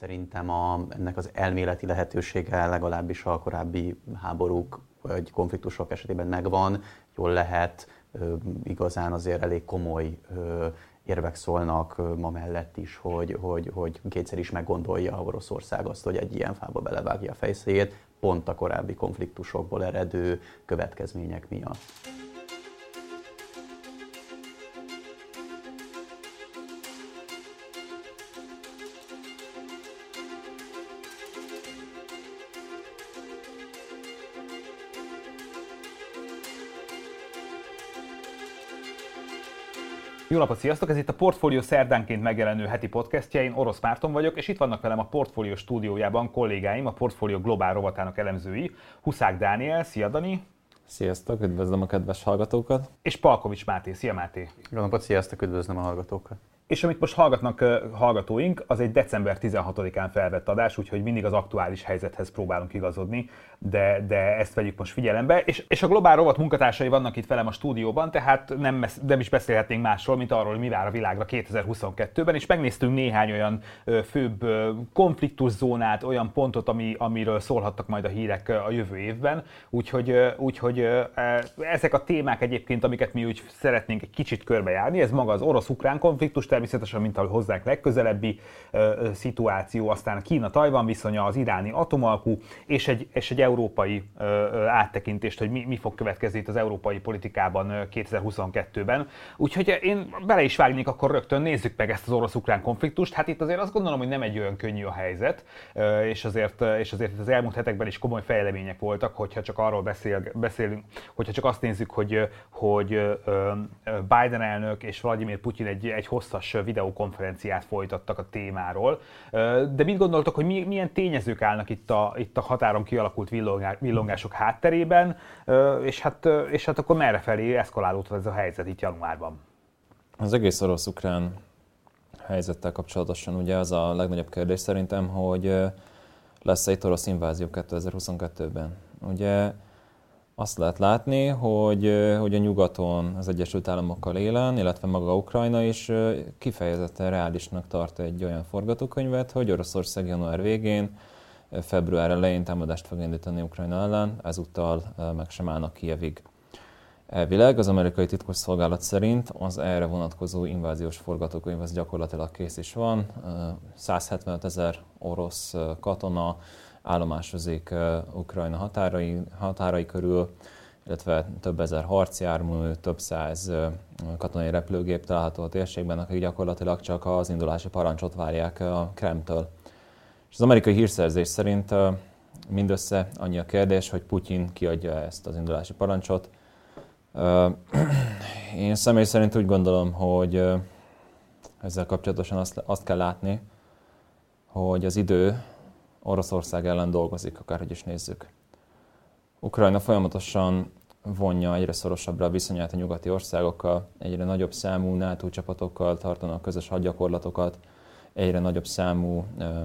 Szerintem a, ennek az elméleti lehetősége legalábbis a korábbi háborúk vagy konfliktusok esetében megvan. Jól lehet, igazán azért elég komoly érvek szólnak ma mellett is, hogy, hogy, hogy kétszer is meggondolja Oroszország azt, hogy egy ilyen fába belevágja a fejszéjét, pont a korábbi konfliktusokból eredő következmények miatt. Jó napot, sziasztok! Ez itt a Portfolio szerdánként megjelenő heti podcastja. Én Orosz Márton vagyok, és itt vannak velem a Portfolio stúdiójában kollégáim, a Portfolio Globál rovatának elemzői. Huszák Dániel, szia Dani! Sziasztok, üdvözlöm a kedves hallgatókat! És Palkovics Máté, szia Máté! Jó napot, sziasztok, üdvözlöm a hallgatókat! És amit most hallgatnak hallgatóink, az egy december 16-án felvett adás, úgyhogy mindig az aktuális helyzethez próbálunk igazodni, de, de ezt vegyük most figyelembe. És, és a Globál Rovat munkatársai vannak itt velem a stúdióban, tehát nem, nem is beszélhetnénk másról, mint arról, hogy mi vár a világra 2022-ben, és megnéztünk néhány olyan főbb konfliktuszónát, olyan pontot, ami, amiről szólhattak majd a hírek a jövő évben. Úgyhogy, úgyhogy ezek a témák egyébként, amiket mi úgy szeretnénk egy kicsit körbejárni, ez maga az orosz-ukrán konfliktus, természetesen, mint ahogy hozzánk legközelebbi uh, szituáció, aztán a Kína-Tajvan viszonya, az iráni atomalkú, és egy, és egy európai uh, áttekintést, hogy mi, mi fog következni itt az európai politikában uh, 2022-ben. Úgyhogy én bele is vágnék, akkor rögtön nézzük meg ezt az orosz-ukrán konfliktust. Hát itt azért azt gondolom, hogy nem egy olyan könnyű a helyzet, és azért, és azért az elmúlt hetekben is komoly fejlemények voltak, hogyha csak arról beszél, beszélünk, hogyha csak azt nézzük, hogy, hogy Biden elnök és Vladimir Putyin egy, egy hosszas hosszas videokonferenciát folytattak a témáról. De mit gondoltok, hogy milyen tényezők állnak itt a, itt a határon kialakult villongások hátterében, és hát, és hát akkor merre felé eszkalálódott ez a helyzet itt januárban? Az egész orosz-ukrán helyzettel kapcsolatosan ugye az a legnagyobb kérdés szerintem, hogy lesz-e itt orosz invázió 2022-ben. Ugye azt lehet látni, hogy, hogy a nyugaton az Egyesült Államokkal élen, illetve maga Ukrajna is kifejezetten reálisnak tart egy olyan forgatókönyvet, hogy Oroszország január végén, február elején támadást fog indítani Ukrajna ellen, ezúttal meg sem állnak Kievig. Elvileg az amerikai titkosszolgálat szerint az erre vonatkozó inváziós forgatókönyv az gyakorlatilag kész is van. 175 ezer orosz katona, állomásozik Ukrajna határai, határai körül, illetve több ezer harcjármű, több száz katonai repülőgép található a térségben, akik gyakorlatilag csak az indulási parancsot várják a Kremtől. És az amerikai hírszerzés szerint mindössze annyi a kérdés, hogy Putyin kiadja ezt az indulási parancsot. Én személy szerint úgy gondolom, hogy ezzel kapcsolatosan azt, azt kell látni, hogy az idő Oroszország ellen dolgozik, akárhogy is nézzük. Ukrajna folyamatosan vonja egyre szorosabbra a viszonyát a nyugati országokkal, egyre nagyobb számú NATO csapatokkal tartanak közös hadgyakorlatokat, egyre nagyobb számú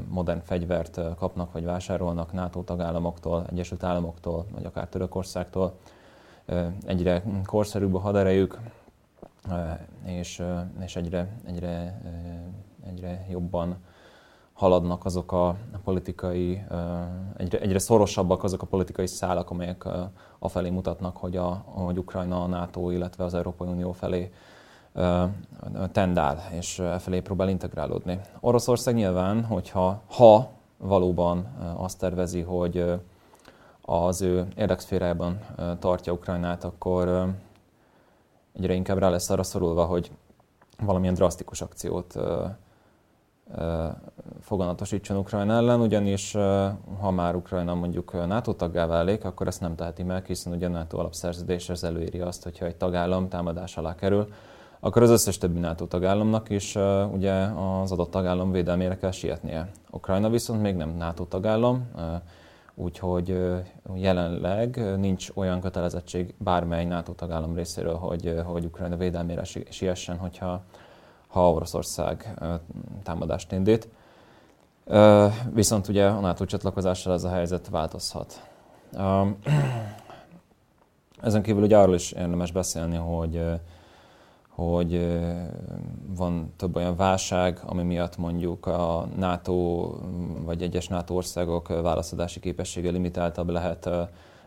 modern fegyvert kapnak vagy vásárolnak NATO tagállamoktól, Egyesült Államoktól, vagy akár Törökországtól. Egyre korszerűbb a haderejük, és, és egyre, egyre, egyre jobban haladnak azok a politikai, egyre, egyre szorosabbak azok a politikai szálak, amelyek afelé mutatnak, hogy, a, hogy Ukrajna a NATO, illetve az Európai Unió felé tendál, és felé próbál integrálódni. Oroszország nyilván, hogyha ha valóban azt tervezi, hogy az ő érdekszférában tartja Ukrajnát, akkor egyre inkább rá lesz arra szorulva, hogy valamilyen drasztikus akciót foganatosítson Ukrajna ellen, ugyanis ha már Ukrajna mondjuk NATO taggá válik, akkor ezt nem teheti meg, hiszen ugye a NATO alapszerződés az előíri azt, hogyha egy tagállam támadás alá kerül, akkor az összes többi NATO tagállamnak is ugye az adott tagállam védelmére kell sietnie. Ukrajna viszont még nem NATO tagállam, úgyhogy jelenleg nincs olyan kötelezettség bármely NATO tagállam részéről, hogy, hogy Ukrajna védelmére siessen, hogyha ha Oroszország támadást indít. Viszont ugye a NATO csatlakozással ez a helyzet változhat. Ezen kívül ugye arról is érdemes beszélni, hogy, hogy van több olyan válság, ami miatt mondjuk a NATO vagy egyes NATO országok válaszadási képessége limitáltabb lehet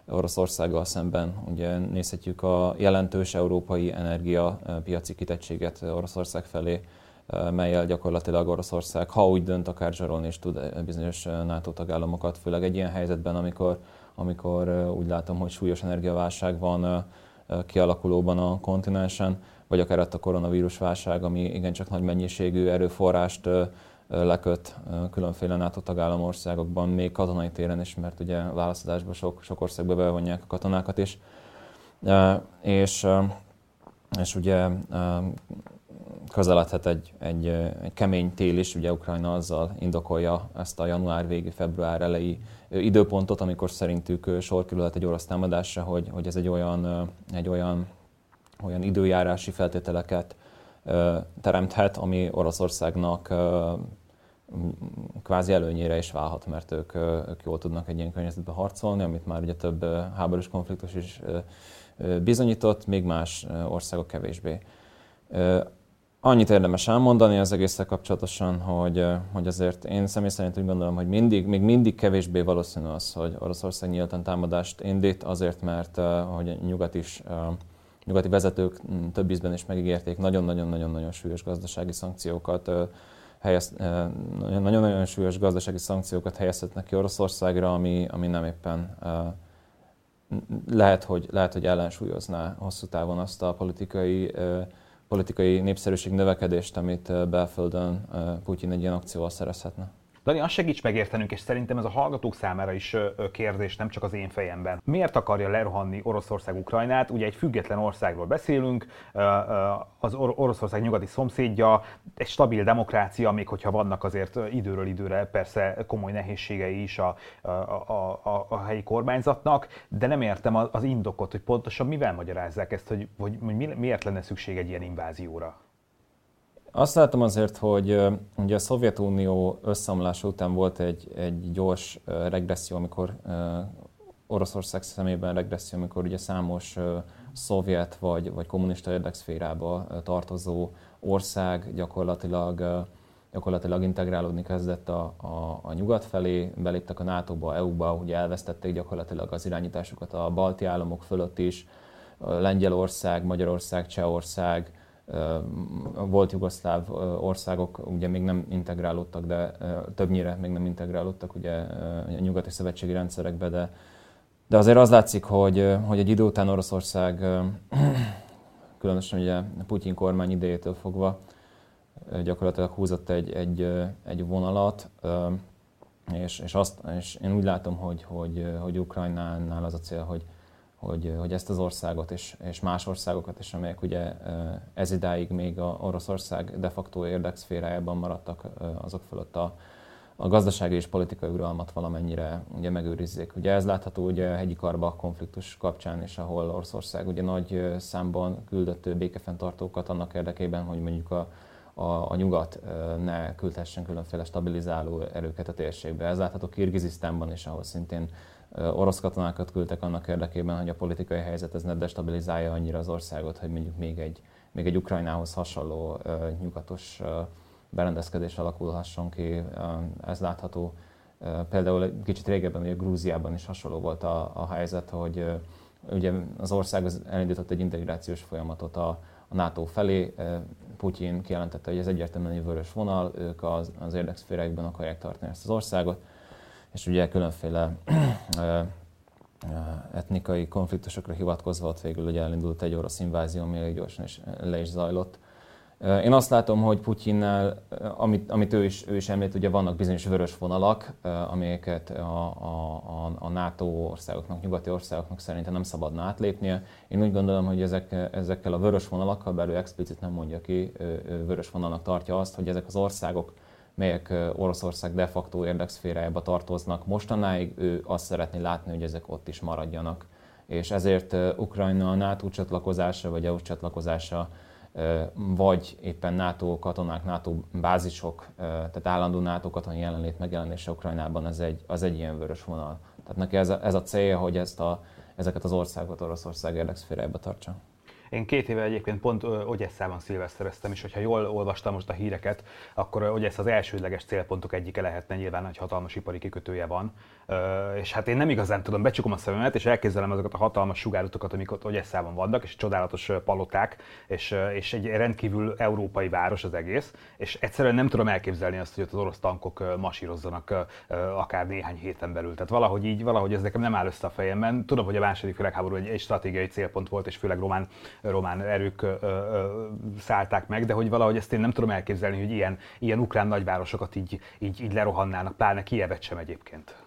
Oroszországgal szemben. Ugye nézhetjük a jelentős európai energiapiaci kitettséget Oroszország felé, melyel gyakorlatilag Oroszország, ha úgy dönt, akár zsarolni is tud bizonyos NATO tagállamokat, főleg egy ilyen helyzetben, amikor, amikor úgy látom, hogy súlyos energiaválság van kialakulóban a kontinensen, vagy akár a koronavírus válság, ami igencsak nagy mennyiségű erőforrást leköt különféle NATO tagállamországokban, még katonai téren is, mert ugye választásban sok, sok országba bevonják a katonákat is. És, és ugye közeledhet egy, egy, egy kemény tél is, ugye Ukrajna azzal indokolja ezt a január végi, február elejé időpontot, amikor szerintük sor kerülhet egy orosz támadásra, hogy, hogy ez egy olyan, egy olyan, olyan időjárási feltételeket teremthet, ami Oroszországnak kvázi előnyére is válhat, mert ők, ők jól tudnak egy ilyen környezetben harcolni, amit már ugye több háborús konfliktus is bizonyított, még más országok kevésbé. Annyit érdemes elmondani az egészkel kapcsolatosan, hogy, hogy azért én személy szerint úgy gondolom, hogy mindig, még mindig kevésbé valószínű az, hogy Oroszország nyíltan támadást indít, azért, mert hogy nyugat is, nyugati vezetők több ízben is megígérték nagyon-nagyon-nagyon-nagyon súlyos gazdasági szankciókat, nagyon-nagyon súlyos gazdasági szankciókat helyezhetnek ki Oroszországra, ami, ami nem éppen lehet, hogy, lehet, hogy ellensúlyozná hosszú távon azt a politikai politikai népszerűség növekedést, amit belföldön Putyin egy ilyen akcióval szerezhetne. Dani, azt segíts megértenünk, és szerintem ez a hallgatók számára is kérdés, nem csak az én fejemben. Miért akarja lerohanni Oroszország Ukrajnát? Ugye egy független országról beszélünk, az Oroszország nyugati szomszédja, egy stabil demokrácia, még hogyha vannak azért időről időre persze komoly nehézségei is a, a, a, a helyi kormányzatnak, de nem értem az indokot, hogy pontosan mivel magyarázzák ezt, hogy, hogy miért lenne szükség egy ilyen invázióra. Azt látom azért, hogy ugye a Szovjetunió összeomlása után volt egy, egy gyors regresszió, amikor Oroszország szemében regresszió, amikor ugye számos szovjet vagy, vagy kommunista érdekszférába tartozó ország gyakorlatilag gyakorlatilag integrálódni kezdett a, a, a nyugat felé, beléptek a NATO-ba, EU-ba, ugye elvesztették gyakorlatilag az irányításukat a balti államok fölött is, Lengyelország, Magyarország, Csehország, volt jugoszláv országok ugye még nem integrálódtak, de többnyire még nem integrálódtak ugye a nyugati szövetségi rendszerekbe, de, de azért az látszik, hogy, hogy egy idő után Oroszország, különösen ugye Putyin kormány idejétől fogva, gyakorlatilag húzott egy, egy, egy vonalat, és, és, azt, és én úgy látom, hogy, hogy, hogy Ukrajnánál az a cél, hogy, hogy, hogy ezt az országot és, és más országokat is, amelyek ugye ez idáig még a Oroszország de facto érdekszférájában maradtak, azok fölött a, a gazdasági és politikai uralmat valamennyire ugye megőrizzék. Ugye ez látható ugye a hegyi karba konfliktus kapcsán is, ahol Oroszország ugye nagy számban küldött békefenntartókat annak érdekében, hogy mondjuk a, a, a nyugat ne küldhessen különféle stabilizáló erőket a térségbe. Ez látható Kirgizisztánban is, ahol szintén orosz katonákat küldtek annak érdekében, hogy a politikai helyzet ez ne destabilizálja annyira az országot, hogy mondjuk még egy, még egy Ukrajnához hasonló nyugatos berendezkedés alakulhasson ki. Ez látható. Például kicsit régebben, ugye Grúziában is hasonló volt a, a helyzet, hogy ugye az ország az elindított egy integrációs folyamatot a, a NATO felé. Putyin kijelentette, hogy ez egyértelműen egy vörös vonal, ők az, az érdekszférákban akarják tartani ezt az országot és ugye különféle etnikai konfliktusokra hivatkozva ott végül ugye elindult egy orosz invázió, ami elég gyorsan is le is zajlott. Én azt látom, hogy Putyinnál, amit, amit ő, is, ő is említ, ugye vannak bizonyos vörös vonalak, amelyeket a, a, a NATO országoknak, nyugati országoknak szerintem nem szabadna átlépnie. Én úgy gondolom, hogy ezek, ezekkel a vörös vonalakkal, bár ő explicit nem mondja ki, vörös vonalnak tartja azt, hogy ezek az országok melyek Oroszország de facto érdekszférájába tartoznak. Mostanáig ő azt szeretné látni, hogy ezek ott is maradjanak. És ezért Ukrajna a NATO csatlakozása vagy EU csatlakozása vagy éppen NATO katonák, NATO bázisok, tehát állandó NATO katonai jelenlét megjelenése Ukrajnában, az egy, az egy ilyen vörös vonal. Tehát neki ez a, ez a célja, hogy ezt a, ezeket az országokat Oroszország érdekszférájába tartsa. Én két éve egyébként pont Ogyesszában szilvesztereztem, és hogyha jól olvastam most a híreket, akkor Ogyessz az elsődleges célpontok egyike lehetne, nyilván egy hatalmas ipari kikötője van. És hát én nem igazán tudom, becsukom a szememet, és elképzelem azokat a hatalmas sugárutakat, amik ott Ogyesszában vannak, és csodálatos paloták, és, és egy rendkívül európai város az egész, és egyszerűen nem tudom elképzelni azt, hogy ott az orosz tankok masírozzanak akár néhány héten belül. Tehát valahogy így, valahogy ez nekem nem áll össze a fejemben. Tudom, hogy a második világháború egy, egy stratégiai célpont volt, és főleg román, román erők ö, szállták meg, de hogy valahogy ezt én nem tudom elképzelni, hogy ilyen, ilyen ukrán nagyvárosokat így, így, így lerohannának, pláne Kievet sem egyébként.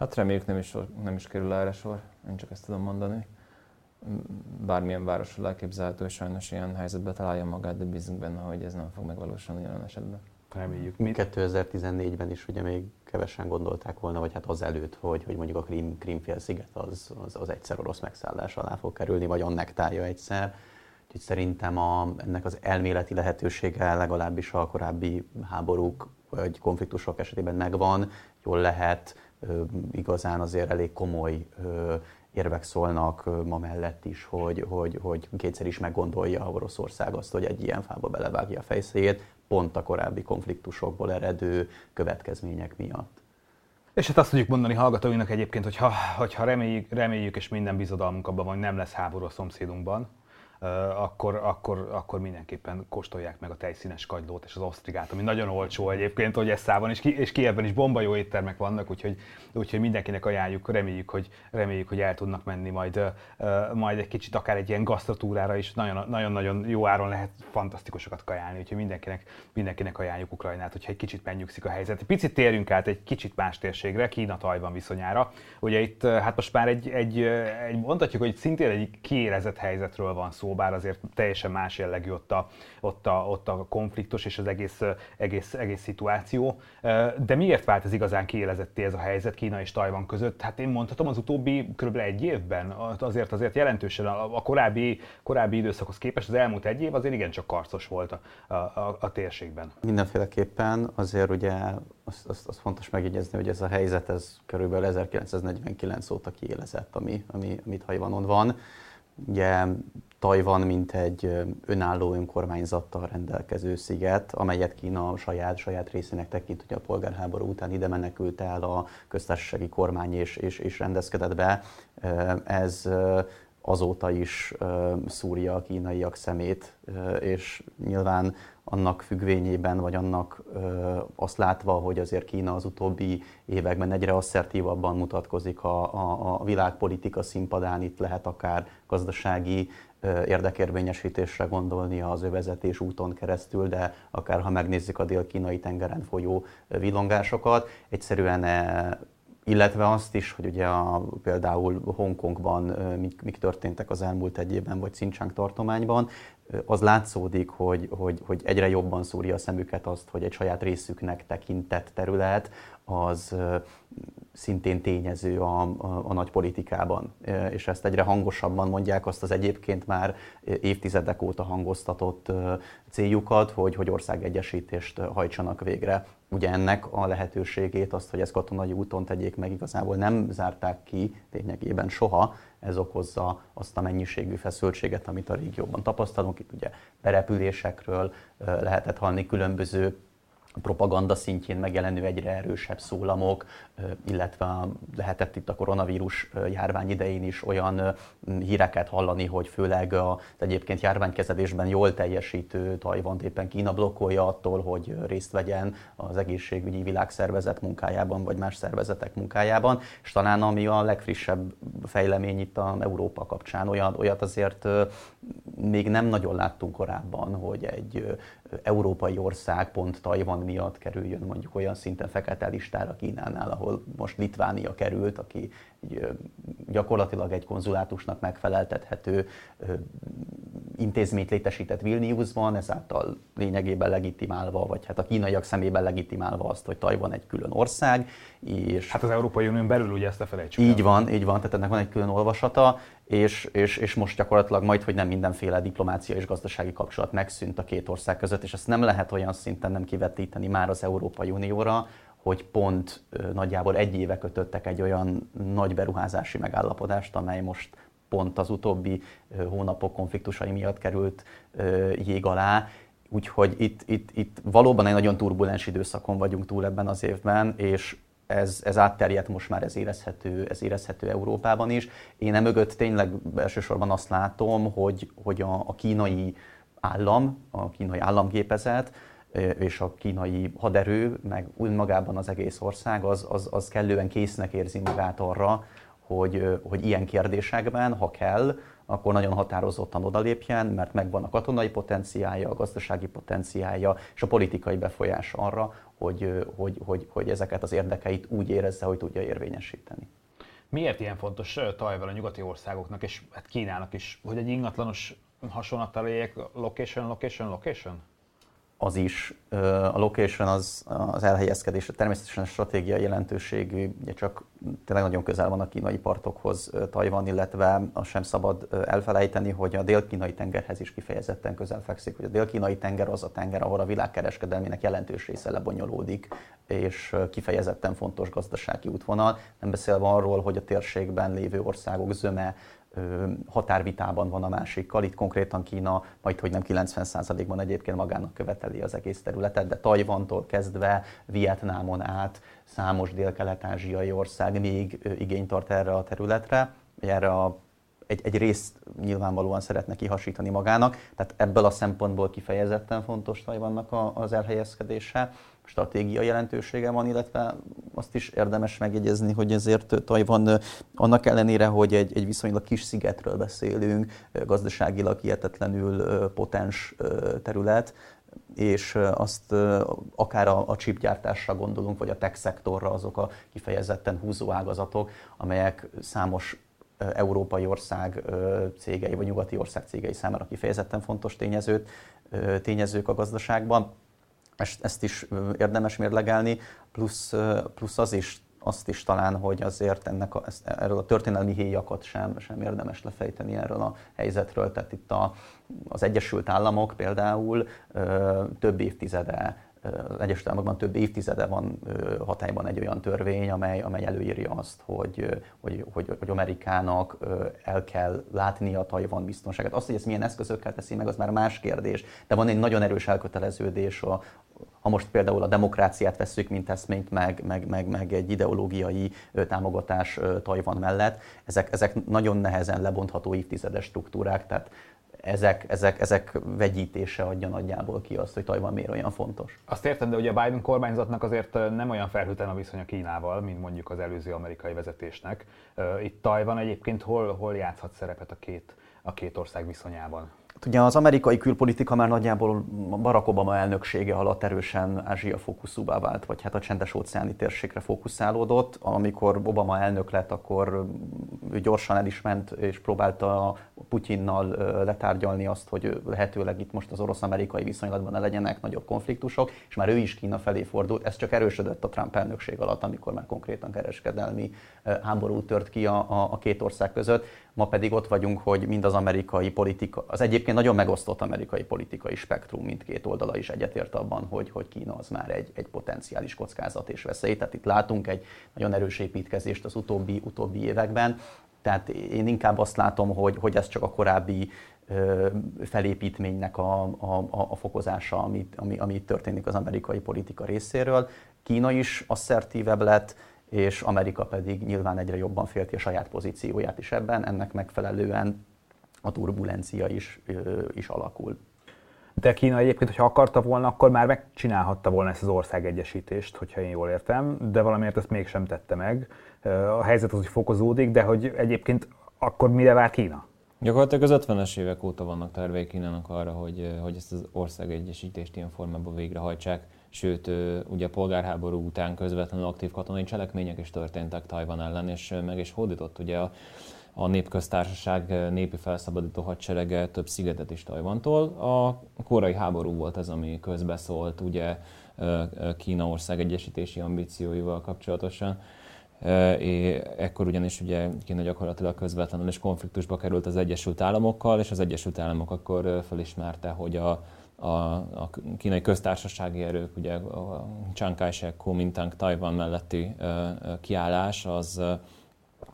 Hát reméljük nem is, nem is kerül erre sor, én csak ezt tudom mondani. Bármilyen városról elképzelhető, sajnos ilyen helyzetbe találja magát, de bízunk benne, hogy ez nem fog megvalósulni jelen esetben. Reméljük. 2014-ben is ugye még kevesen gondolták volna, vagy hát azelőtt, hogy, hogy mondjuk a Krím, Krímfélsziget az, az, az egyszer orosz megszállás alá fog kerülni, vagy annektálja egyszer. Úgyhogy szerintem a, ennek az elméleti lehetősége legalábbis a korábbi háborúk vagy konfliktusok esetében megvan. Jól lehet, igazán azért elég komoly érvek szólnak ma mellett is, hogy, hogy, hogy kétszer is meggondolja Oroszország azt, hogy egy ilyen fába belevágja a fejszéjét, pont a korábbi konfliktusokból eredő következmények miatt. És hát azt tudjuk mondani hallgatóinak egyébként, hogy ha, hogyha reméljük, reméljük és minden bizodalmunk abban van, hogy nem lesz háború a szomszédunkban, akkor, akkor, akkor mindenképpen kóstolják meg a tejszínes kagylót és az osztrigát, ami nagyon olcsó egyébként, hogy Esszában és, ki, és Kievben is bomba jó éttermek vannak, úgyhogy, úgyhogy mindenkinek ajánljuk, reméljük, hogy, reméljük, hogy el tudnak menni majd, majd egy kicsit akár egy ilyen gasztratúrára is, nagyon-nagyon jó áron lehet fantasztikusokat kajálni, úgyhogy mindenkinek, mindenkinek ajánljuk Ukrajnát, hogyha egy kicsit megnyugszik a helyzet. Picit térjünk át egy kicsit más térségre, Kína-Tajvan viszonyára. Ugye itt hát most már egy, egy, egy mondhatjuk, hogy szintén egy kiérezett helyzetről van szó, bár azért teljesen más jellegű ott a, ott a, ott a konfliktus és az egész, egész, egész szituáció. De miért vált ez igazán kiélezetté ez a helyzet Kína és Tajvan között? Hát én mondhatom az utóbbi kb. egy évben, azért azért jelentősen a korábbi, korábbi időszakhoz képest az elmúlt egy év azért igencsak karcos volt a, a, a térségben. Mindenféleképpen azért ugye azt, azt, azt fontos megjegyezni, hogy ez a helyzet ez körülbelül 1949 óta kiélezett, ami, ami, amit Hajvanon van. Ugye Tajvan, mint egy önálló önkormányzattal rendelkező sziget, amelyet Kína saját, saját részének tekint, hogy a polgárháború után ide menekült el a köztársasági kormány és, és, és rendezkedett be. Ez azóta is szúrja a kínaiak szemét, és nyilván annak függvényében, vagy annak azt látva, hogy azért Kína az utóbbi években egyre asszertívabban mutatkozik a, a, a világpolitika színpadán, itt lehet akár gazdasági érdekérvényesítésre gondolni az övezetés úton keresztül, de akár ha megnézzük a dél-kínai tengeren folyó villongásokat, egyszerűen illetve azt is, hogy ugye a, például Hongkongban mik, mik történtek az elmúlt egy évben, vagy Xinjiang tartományban, az látszódik, hogy, hogy, hogy egyre jobban szúrja a szemüket azt, hogy egy saját részüknek tekintett terület, az szintén tényező a, a, a nagy politikában. És ezt egyre hangosabban mondják azt az egyébként már évtizedek óta hangoztatott céljukat, hogy, hogy országegyesítést hajtsanak végre. Ugye ennek a lehetőségét, azt, hogy ezt katonai úton tegyék meg, igazából nem zárták ki lényegében soha, ez okozza azt a mennyiségű feszültséget, amit a régióban tapasztalunk. Itt ugye berepülésekről lehetett hallani különböző propaganda szintjén megjelenő egyre erősebb szólamok, illetve lehetett itt a koronavírus járvány idején is olyan híreket hallani, hogy főleg az egyébként járványkezelésben jól teljesítő Tajvant éppen Kína blokkolja attól, hogy részt vegyen az egészségügyi világszervezet munkájában, vagy más szervezetek munkájában, és talán ami a legfrissebb fejlemény itt a Európa kapcsán, olyan, olyat azért még nem nagyon láttunk korábban, hogy egy európai ország pont Tajvan miatt kerüljön mondjuk olyan szinten fekete listára Kínánál, ahol most Litvánia került, aki gyakorlatilag egy konzulátusnak megfeleltethető intézményt létesített Vilniusban, ezáltal lényegében legitimálva, vagy hát a kínaiak szemében legitimálva azt, hogy Tajvan egy külön ország. És hát az Európai Unión belül ugye ezt a felejtsük Így el. van, így van, tehát ennek van egy külön olvasata, és, és, és most gyakorlatilag majd, hogy nem mindenféle diplomácia és gazdasági kapcsolat megszűnt a két ország között, és ezt nem lehet olyan szinten nem kivetíteni már az Európai Unióra, hogy pont nagyjából egy éve kötöttek egy olyan nagy beruházási megállapodást, amely most pont az utóbbi hónapok konfliktusai miatt került jég alá. Úgyhogy itt, itt, itt valóban egy nagyon turbulens időszakon vagyunk túl ebben az évben, és ez, ez átterjedt most már, ez érezhető, ez érezhető Európában is. Én emögött tényleg elsősorban azt látom, hogy, hogy a, a kínai állam, a kínai államgépezet, és a kínai haderő, meg magában az egész ország, az, az, az kellően késznek érzi magát arra, hogy, hogy ilyen kérdésekben, ha kell, akkor nagyon határozottan odalépjen, mert megvan a katonai potenciálja, a gazdasági potenciálja és a politikai befolyás arra, hogy, hogy, hogy, hogy ezeket az érdekeit úgy érezze, hogy tudja érvényesíteni. Miért ilyen fontos Tajvan a nyugati országoknak, és hát Kínának is, hogy egy ingatlanos hasonlattal éljek, location, location, location? Az is. A location az, az elhelyezkedés, természetesen a stratégiai jelentőségű, ugye csak tényleg nagyon közel van a kínai partokhoz Tajvan, illetve azt sem szabad elfelejteni, hogy a dél-kínai tengerhez is kifejezetten közel fekszik, hogy a dél-kínai tenger az a tenger, ahol a világkereskedelmének jelentős része lebonyolódik, és kifejezetten fontos gazdasági útvonal, nem beszélve arról, hogy a térségben lévő országok zöme határvitában van a másikkal. Itt konkrétan Kína majd, hogy nem 90%-ban egyébként magának követeli az egész területet, de Tajvantól kezdve Vietnámon át számos dél-kelet-ázsiai ország még igényt tart erre a területre, erre a egy, egy részt nyilvánvalóan szeretne kihasítani magának, tehát ebből a szempontból kifejezetten fontos Tajvannak az elhelyezkedése. Stratégiai jelentősége van, illetve azt is érdemes megjegyezni, hogy ezért Tajvan annak ellenére, hogy egy, egy viszonylag kis szigetről beszélünk, gazdaságilag hihetetlenül potens terület, és azt akár a, a chipgyártásra gondolunk, vagy a tech szektorra, azok a kifejezetten húzó ágazatok, amelyek számos európai ország cégei, vagy nyugati ország cégei számára kifejezetten fontos tényezőt, tényezők a gazdaságban ezt, is érdemes mérlegelni, plusz, plusz az is, azt is talán, hogy azért ennek a, ezt, erről a történelmi héjakat sem, sem érdemes lefejteni erről a helyzetről. Tehát itt a, az Egyesült Államok például ö, több évtizede az Egyesült Államokban több évtizede van hatályban egy olyan törvény, amely, amely előírja azt, hogy, hogy, hogy, hogy Amerikának el kell látni a Tajvan biztonságát. Azt, hogy ezt milyen eszközökkel teszi meg, az már más kérdés, de van egy nagyon erős elköteleződés a, ha most például a demokráciát veszük, mint eszményt, meg, meg, meg, meg egy ideológiai támogatás Tajvan mellett, ezek, ezek nagyon nehezen lebontható évtizedes struktúrák, tehát ezek, ezek, ezek vegyítése adja nagyjából ki azt, hogy Tajvan miért olyan fontos. Azt értem, de ugye a Biden kormányzatnak azért nem olyan felhőtlen a viszonya Kínával, mint mondjuk az előző amerikai vezetésnek. Itt Tajvan egyébként hol, hol játszhat szerepet a két, a két ország viszonyában? Hát ugye az amerikai külpolitika már nagyjából Barack Obama elnöksége alatt erősen Ázsia fókuszúvá vált, vagy hát a csendes óceáni térségre fókuszálódott. Amikor Obama elnök lett, akkor ő gyorsan el is ment és próbálta Putyinnal letárgyalni azt, hogy lehetőleg itt most az orosz-amerikai viszonylatban ne legyenek nagyobb konfliktusok, és már ő is Kína felé fordult. Ez csak erősödött a Trump elnökség alatt, amikor már konkrétan kereskedelmi háború tört ki a, a, a két ország között. Ma pedig ott vagyunk, hogy mind az amerikai politika, az egyébként nagyon megosztott amerikai politikai spektrum mindkét oldala is egyetért abban, hogy, hogy Kína az már egy, egy potenciális kockázat és veszély. Tehát itt látunk egy nagyon erős építkezést az utóbbi, utóbbi években. Tehát én inkább azt látom, hogy, hogy ez csak a korábbi felépítménynek a, a, a fokozása, ami, ami itt történik az amerikai politika részéről. Kína is asszertívebb lett, és Amerika pedig nyilván egyre jobban félti a saját pozícióját is ebben, ennek megfelelően a turbulencia is, is alakul. De Kína egyébként, hogyha akarta volna, akkor már megcsinálhatta volna ezt az országegyesítést, hogyha én jól értem, de valamiért ezt mégsem tette meg. A helyzet az, hogy fokozódik, de hogy egyébként akkor mire vár Kína? Gyakorlatilag az 50-es évek óta vannak tervei Kínának arra, hogy, hogy ezt az országegyesítést ilyen formában végrehajtsák sőt, ugye a polgárháború után közvetlenül aktív katonai cselekmények is történtek Tajvan ellen, és meg is hódított ugye a, a népköztársaság népi felszabadító hadserege több szigetet is Tajvantól. A korai háború volt ez, ami közbeszólt ugye Kína ország egyesítési ambícióival kapcsolatosan. Ekkor ugyanis ugye Kína gyakorlatilag közvetlenül és konfliktusba került az Egyesült Államokkal, és az Egyesült Államok akkor felismerte, hogy a a, a kínai köztársasági erők, ugye a Chiang Kai-shek, Kuomintang, Taiwan melletti kiállás, az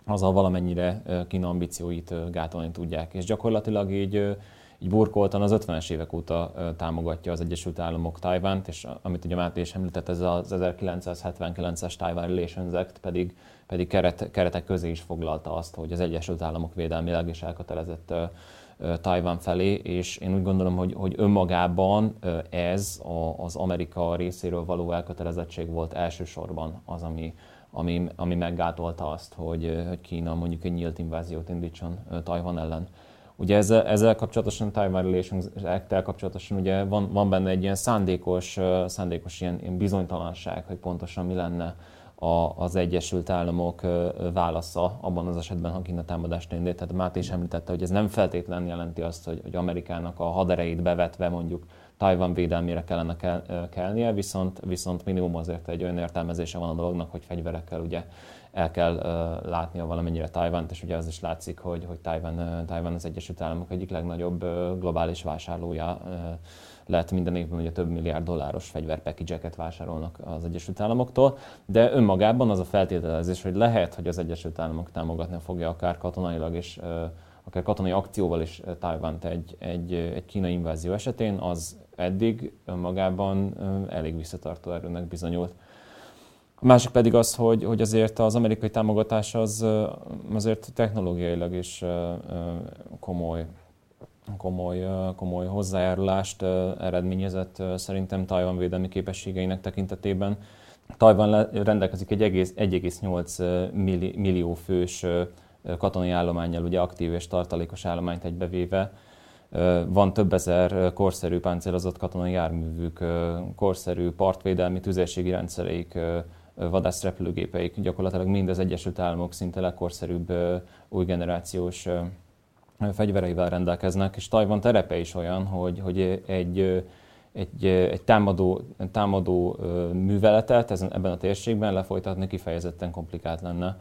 azzal valamennyire Kína ambícióit gátolni tudják. És gyakorlatilag így így burkoltan az 50-es évek óta támogatja az Egyesült Államok Tajvánt, és amit ugye Máté is említett, ez az 1979-es Taiwan Relations Act pedig, pedig keret, keretek közé is foglalta azt, hogy az Egyesült Államok védelmileg is elkötelezett Tajvan felé, és én úgy gondolom, hogy, hogy önmagában ez az Amerika részéről való elkötelezettség volt elsősorban az, ami, ami, ami meggátolta azt, hogy, hogy Kína mondjuk egy nyílt inváziót indítson Tajvan ellen. Ugye ezzel, ezzel kapcsolatosan, Taiwan Relations act kapcsolatosan ugye van, van benne egy ilyen szándékos, szándékos ilyen, ilyen bizonytalanság, hogy pontosan mi lenne a, az Egyesült Államok válasza abban az esetben, ha Kína támadást indít. Tehát Máté is említette, hogy ez nem feltétlenül jelenti azt, hogy, hogy Amerikának a haderejét bevetve mondjuk Tajvan védelmére kellene kel, kelnie, viszont, viszont minimum azért egy olyan értelmezése van a dolognak, hogy fegyverekkel ugye el kell uh, látnia valamennyire Tajvant, és ugye az is látszik, hogy, hogy Tajvan, uh, Tajvan az Egyesült Államok egyik legnagyobb uh, globális vásárlója uh, lehet minden évben ugye több milliárd dolláros fegyverpackage vásárolnak az Egyesült Államoktól, de önmagában az a feltételezés, hogy lehet, hogy az Egyesült Államok támogatni fogja akár katonailag és akár katonai akcióval is Tajvant egy, egy, egy kínai invázió esetén, az eddig önmagában elég visszatartó erőnek bizonyult. A másik pedig az, hogy, hogy azért az amerikai támogatás az azért technológiailag is komoly, komoly, komoly hozzájárulást eredményezett szerintem Tajvan védelmi képességeinek tekintetében. Tajvan rendelkezik egy egész 1,8 millió fős katonai állományjal, ugye aktív és tartalékos állományt egybevéve. Van több ezer korszerű páncélozott katonai járművük, korszerű partvédelmi tüzérségi rendszereik, vadászrepülőgépeik gyakorlatilag mind az Egyesült Államok szinte legkorszerűbb új generációs fegyvereivel rendelkeznek, és Tajvan terepe is olyan, hogy, hogy egy, egy, egy támadó, támadó műveletet ezen, ebben a térségben lefolytatni kifejezetten komplikált lenne.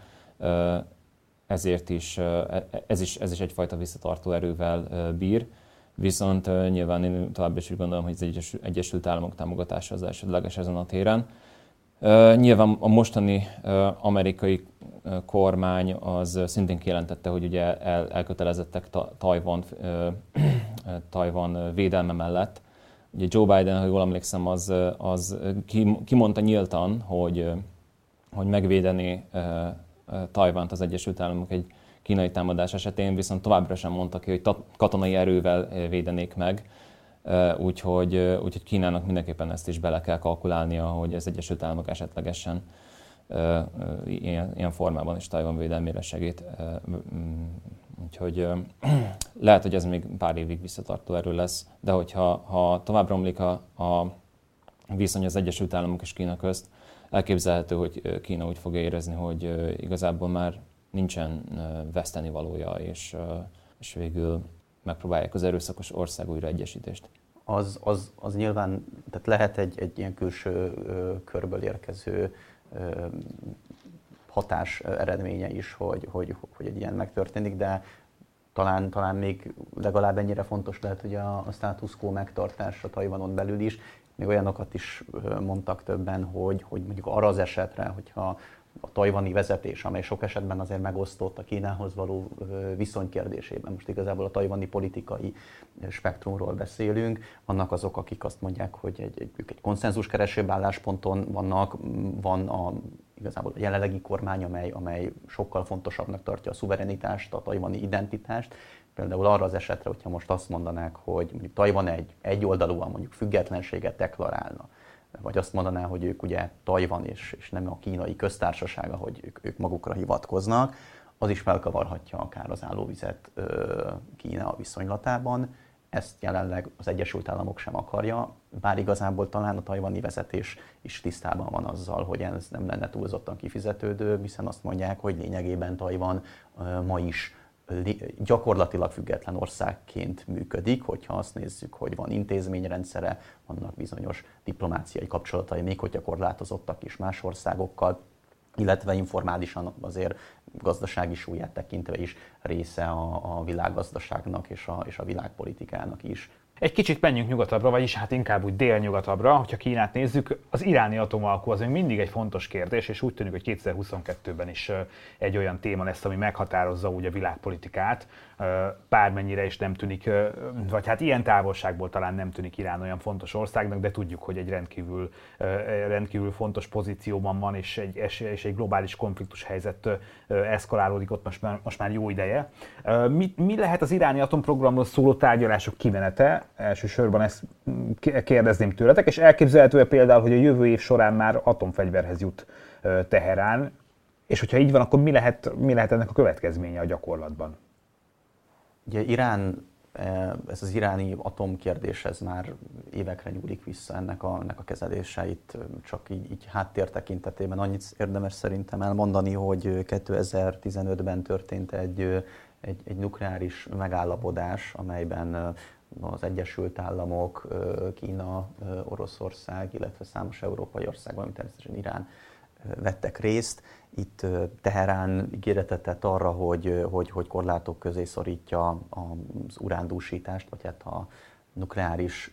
Ezért is e, ez, is ez is egyfajta visszatartó erővel bír. Viszont nyilván én tovább is úgy gondolom, hogy az Egyesült Államok támogatása az elsődleges ezen a téren. Nyilván a mostani amerikai kormány az szintén kijelentette, hogy ugye el, elkötelezettek Tajvan, Tajvan védelme mellett. Ugye Joe Biden, ha jól emlékszem, az, az kimondta nyíltan, hogy, hogy megvédeni Tajvant az Egyesült Államok egy kínai támadás esetén, viszont továbbra sem mondta ki, hogy katonai erővel védenék meg úgyhogy, úgyhogy Kínának mindenképpen ezt is bele kell kalkulálnia, hogy az Egyesült Államok esetlegesen ilyen, ilyen formában is Tajvan védelmére segít. Úgyhogy lehet, hogy ez még pár évig visszatartó erő lesz, de hogyha ha tovább romlik a, a viszony az Egyesült Államok és Kína közt, elképzelhető, hogy Kína úgy fogja érezni, hogy igazából már nincsen veszteni valója, és, és végül megpróbálják az erőszakos ország újraegyesítést. Az, az, az nyilván, tehát lehet egy, egy ilyen külső ö, körből érkező ö, hatás eredménye is, hogy, hogy, hogy egy ilyen megtörténik, de talán, talán még legalább ennyire fontos lehet, hogy a, a status quo megtartása Tajvanon belül is. Még olyanokat is mondtak többen, hogy, hogy mondjuk arra az esetre, hogyha a tajvani vezetés, amely sok esetben azért megosztott a Kínához való viszony kérdésében. Most igazából a tajvani politikai spektrumról beszélünk. Vannak azok, akik azt mondják, hogy egy, egy, egy konszenzus keresőbb állásponton vannak, van a igazából a jelenlegi kormány, amely, amely sokkal fontosabbnak tartja a szuverenitást, a tajvani identitást. Például arra az esetre, hogyha most azt mondanák, hogy mondjuk Tajvan egy egyoldalúan mondjuk függetlenséget deklarálna, vagy azt mondaná, hogy ők ugye Tajvan és, és nem a kínai köztársaság, ahogy ők, ők magukra hivatkoznak, az is felkavarhatja akár az állóvizet Kína viszonylatában. Ezt jelenleg az Egyesült Államok sem akarja, bár igazából talán a tajvani vezetés is tisztában van azzal, hogy ez nem lenne túlzottan kifizetődő, hiszen azt mondják, hogy lényegében Tajvan ma is gyakorlatilag független országként működik, hogyha azt nézzük, hogy van intézményrendszere, vannak bizonyos diplomáciai kapcsolatai, még hogyha korlátozottak is más országokkal, illetve informálisan azért gazdasági súlyát tekintve is része a, a világgazdaságnak és a, és a világpolitikának is. Egy kicsit menjünk nyugatabbra, vagyis hát inkább úgy délnyugatabbra, hogyha Kínát nézzük, az iráni atomalkú az még mindig egy fontos kérdés, és úgy tűnik, hogy 2022-ben is egy olyan téma lesz, ami meghatározza úgy a világpolitikát, bármennyire is nem tűnik, vagy hát ilyen távolságból talán nem tűnik Irán olyan fontos országnak, de tudjuk, hogy egy rendkívül, rendkívül fontos pozícióban van, és egy, és egy globális konfliktus helyzet eszkalálódik ott most már, most már jó ideje. Mi, mi lehet az iráni atomprogramról szóló tárgyalások kimenete? Elsősorban ezt kérdezném tőletek, és elképzelhető-e például, hogy a jövő év során már atomfegyverhez jut Teherán, és hogyha így van, akkor mi lehet, mi lehet ennek a következménye a gyakorlatban? Ugye Irán, eh, ez az iráni atomkérdés, ez már évekre nyúlik vissza ennek a, ennek a kezelése. Itt eh, csak így, így háttér tekintetében annyit érdemes szerintem elmondani, hogy 2015-ben történt egy, egy, egy nukleáris megállapodás, amelyben az Egyesült Államok, Kína, Oroszország, illetve számos európai ország, valamint természetesen Irán vettek részt. Itt Teherán ígéretet tett arra, hogy, hogy, hogy korlátok közé szorítja az urándúsítást, vagy hát a nukleáris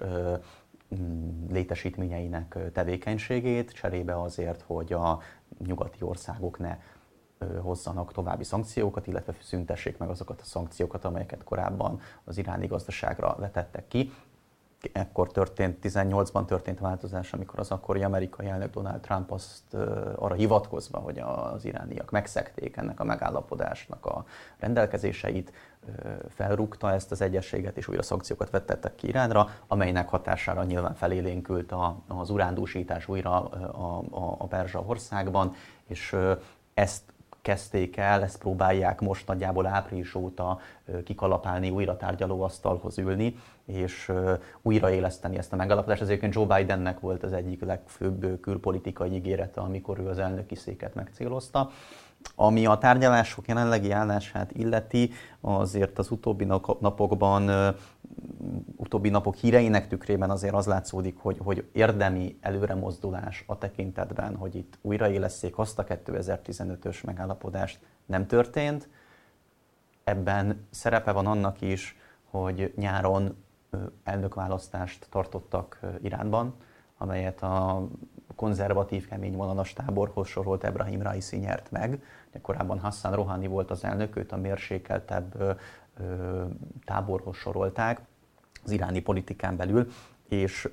létesítményeinek tevékenységét, cserébe azért, hogy a nyugati országok ne hozzanak további szankciókat, illetve szüntessék meg azokat a szankciókat, amelyeket korábban az iráni gazdaságra vetettek ki. Ekkor történt, 18-ban történt változás, amikor az akkori amerikai elnök Donald Trump azt arra hivatkozva, hogy az irániak megszekték ennek a megállapodásnak a rendelkezéseit, felrúgta ezt az egyességet, és újra szankciókat vettettek ki Iránra, amelynek hatására nyilván felélénkült az urándúsítás újra a, a, a Perzsa országban, és ezt kezdték el, ezt próbálják most nagyjából április óta kikalapálni, újra tárgyalóasztalhoz ülni, és újraéleszteni ezt a megállapodást. Ezért Joe Bidennek volt az egyik legfőbb külpolitikai ígérete, amikor ő az elnöki széket megcélozta. Ami a tárgyalások jelenlegi állását illeti, azért az utóbbi napokban, utóbbi napok híreinek tükrében azért az látszódik, hogy, hogy érdemi előremozdulás a tekintetben, hogy itt újraéleszék azt a 2015-ös megállapodást nem történt. Ebben szerepe van annak is, hogy nyáron elnökválasztást tartottak Iránban, amelyet a konzervatív, kemény vonalas táborhoz sorolt Ebrahim Raisi nyert meg. Korábban Hassan Rouhani volt az elnök, őt a mérsékeltebb táborhoz sorolták az iráni politikán belül, és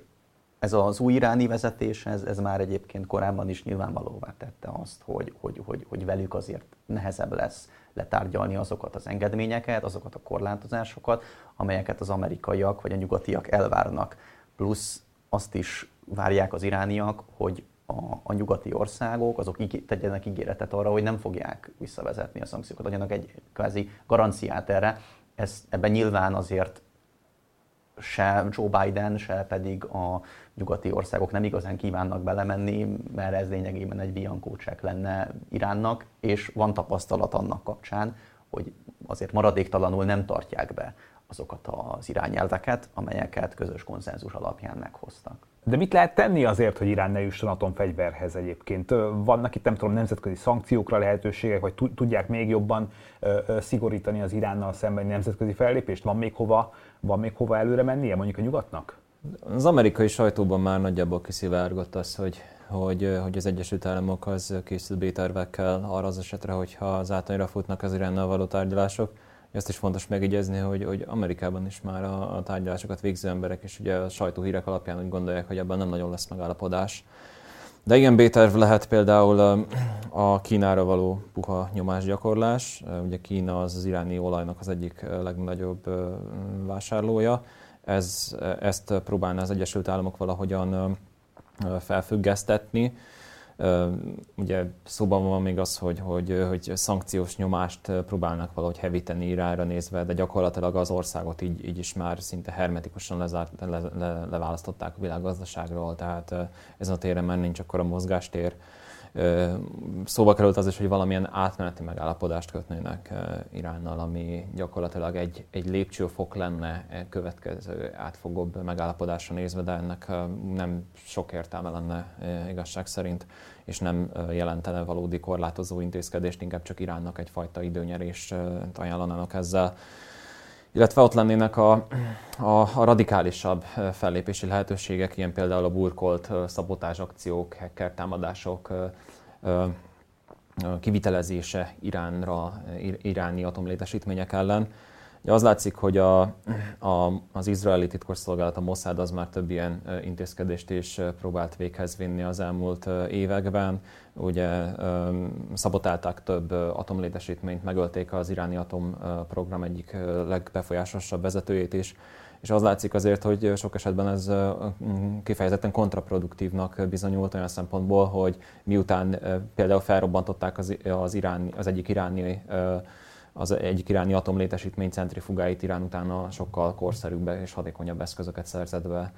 ez az új iráni vezetés, ez, ez már egyébként korábban is nyilvánvalóvá tette azt, hogy, hogy, hogy, hogy velük azért nehezebb lesz letárgyalni azokat az engedményeket, azokat a korlátozásokat, amelyeket az amerikaiak vagy a nyugatiak elvárnak. Plusz azt is várják az irániak, hogy a, a nyugati országok azok íg, tegyenek ígéretet arra, hogy nem fogják visszavezetni a szankciókat, adjanak egy kvázi garanciát erre. Ez, ebben nyilván azért se Joe Biden, se pedig a nyugati országok nem igazán kívánnak belemenni, mert ez lényegében egy Bianco lenne Iránnak, és van tapasztalat annak kapcsán, hogy azért maradéktalanul nem tartják be azokat az irányelveket, amelyeket közös konszenzus alapján meghoztak. De mit lehet tenni azért, hogy Irán ne jusson atomfegyverhez egyébként? Vannak itt, nem tudom, nemzetközi szankciókra lehetőségek, vagy tudják még jobban szigorítani az Iránnal szemben nemzetközi fellépést? Van még hova, van még hova előre mennie mondjuk a nyugatnak? Az amerikai sajtóban már nagyjából kiszivárgott az, hogy, hogy, hogy az Egyesült Államok az készült B-tervekkel arra az esetre, hogyha az átanyra futnak az Iránnal való tárgyalások. Azt is fontos megjegyezni, hogy, hogy Amerikában is már a, a tárgyalásokat végző emberek, és ugye a sajtóhírek alapján úgy gondolják, hogy ebben nem nagyon lesz megállapodás. De igen, B-terv lehet például a Kínára való puha nyomásgyakorlás. Ugye Kína az az iráni olajnak az egyik legnagyobb vásárlója. Ez, ezt próbálná az Egyesült Államok valahogyan felfüggesztetni. Ugye szóban van még az, hogy, hogy, hogy szankciós nyomást próbálnak valahogy hevíteni Iránra nézve, de gyakorlatilag az országot így, így is már szinte hermetikusan lezárt, le, le, leválasztották a világgazdaságról, tehát ezen a téren már nincs akkor a mozgástér. Szóba került az is, hogy valamilyen átmeneti megállapodást kötnének Iránnal, ami gyakorlatilag egy, egy lépcsőfok lenne következő átfogóbb megállapodásra nézve, de ennek nem sok értelme lenne igazság szerint, és nem jelentene valódi korlátozó intézkedést, inkább csak Iránnak egyfajta időnyerést ajánlanának ezzel. Illetve ott lennének a, a, a radikálisabb fellépési lehetőségek, ilyen például a burkolt szabotás akciók, hacker támadások, kivitelezése Iránra, iráni atomlétesítmények ellen. Ugye az látszik, hogy a, a, az izraeli titkosszolgálat, a Mossad az már több ilyen intézkedést is próbált véghez vinni az elmúlt években. Ugye szabotálták több atomlétesítményt, megölték az iráni atomprogram egyik legbefolyásosabb vezetőjét is. És az látszik azért, hogy sok esetben ez kifejezetten kontraproduktívnak bizonyult olyan szempontból, hogy miután például felrobbantották az, az, iráni, az egyik iráni az egyik iráni atomlétesítmény centrifugáit Irán utána sokkal korszerűbb és hatékonyabb eszközöket szerzett be.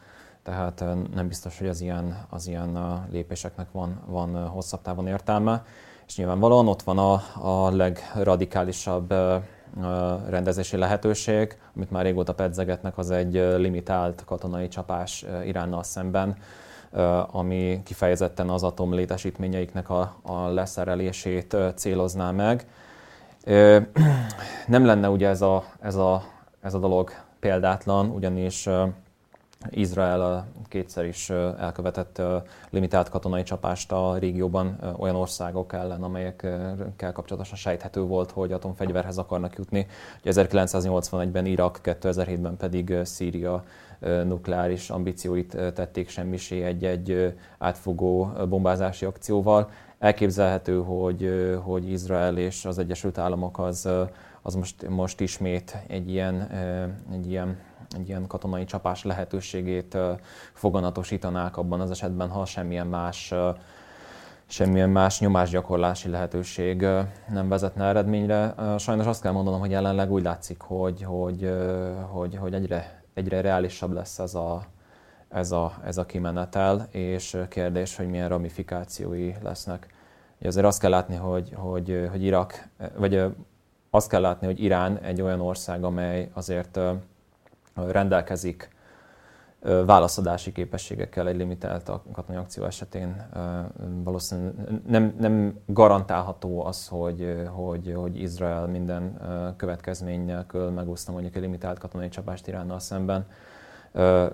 Tehát nem biztos, hogy az ilyen, az ilyen lépéseknek van, van hosszabb távon értelme. És nyilvánvalóan ott van a, a legradikálisabb rendezési lehetőség, amit már régóta pedzegetnek, az egy limitált katonai csapás Iránnal szemben, ami kifejezetten az atom létesítményeiknek a, a leszerelését célozná meg. Nem lenne ugye ez a, ez a, ez a dolog példátlan, ugyanis Izrael kétszer is elkövetett limitált katonai csapást a régióban olyan országok ellen, amelyekkel kapcsolatosan sejthető volt, hogy atomfegyverhez akarnak jutni. 1981-ben Irak, 2007-ben pedig Szíria nukleáris ambícióit tették semmisé egy-egy átfogó bombázási akcióval. Elképzelhető, hogy, hogy Izrael és az Egyesült Államok az, az most, most ismét egy ilyen, egy ilyen egy ilyen katonai csapás lehetőségét foganatosítanák abban az esetben, ha semmilyen más semmilyen más nyomásgyakorlási lehetőség nem vezetne eredményre. Sajnos azt kell mondanom, hogy jelenleg úgy látszik, hogy, hogy, hogy, hogy egyre, egyre reálisabb lesz ez a, ez a, ez a kimenetel, és kérdés, hogy milyen ramifikációi lesznek. Azért azt kell látni, hogy, hogy, hogy Irak, vagy azt kell látni, hogy Irán egy olyan ország, amely azért rendelkezik válaszadási képességekkel egy limitált katonai akció esetén valószínűleg nem, nem garantálható az, hogy, hogy, hogy Izrael minden következmény nélkül megúszna mondjuk egy limitált katonai csapást Iránnal szemben.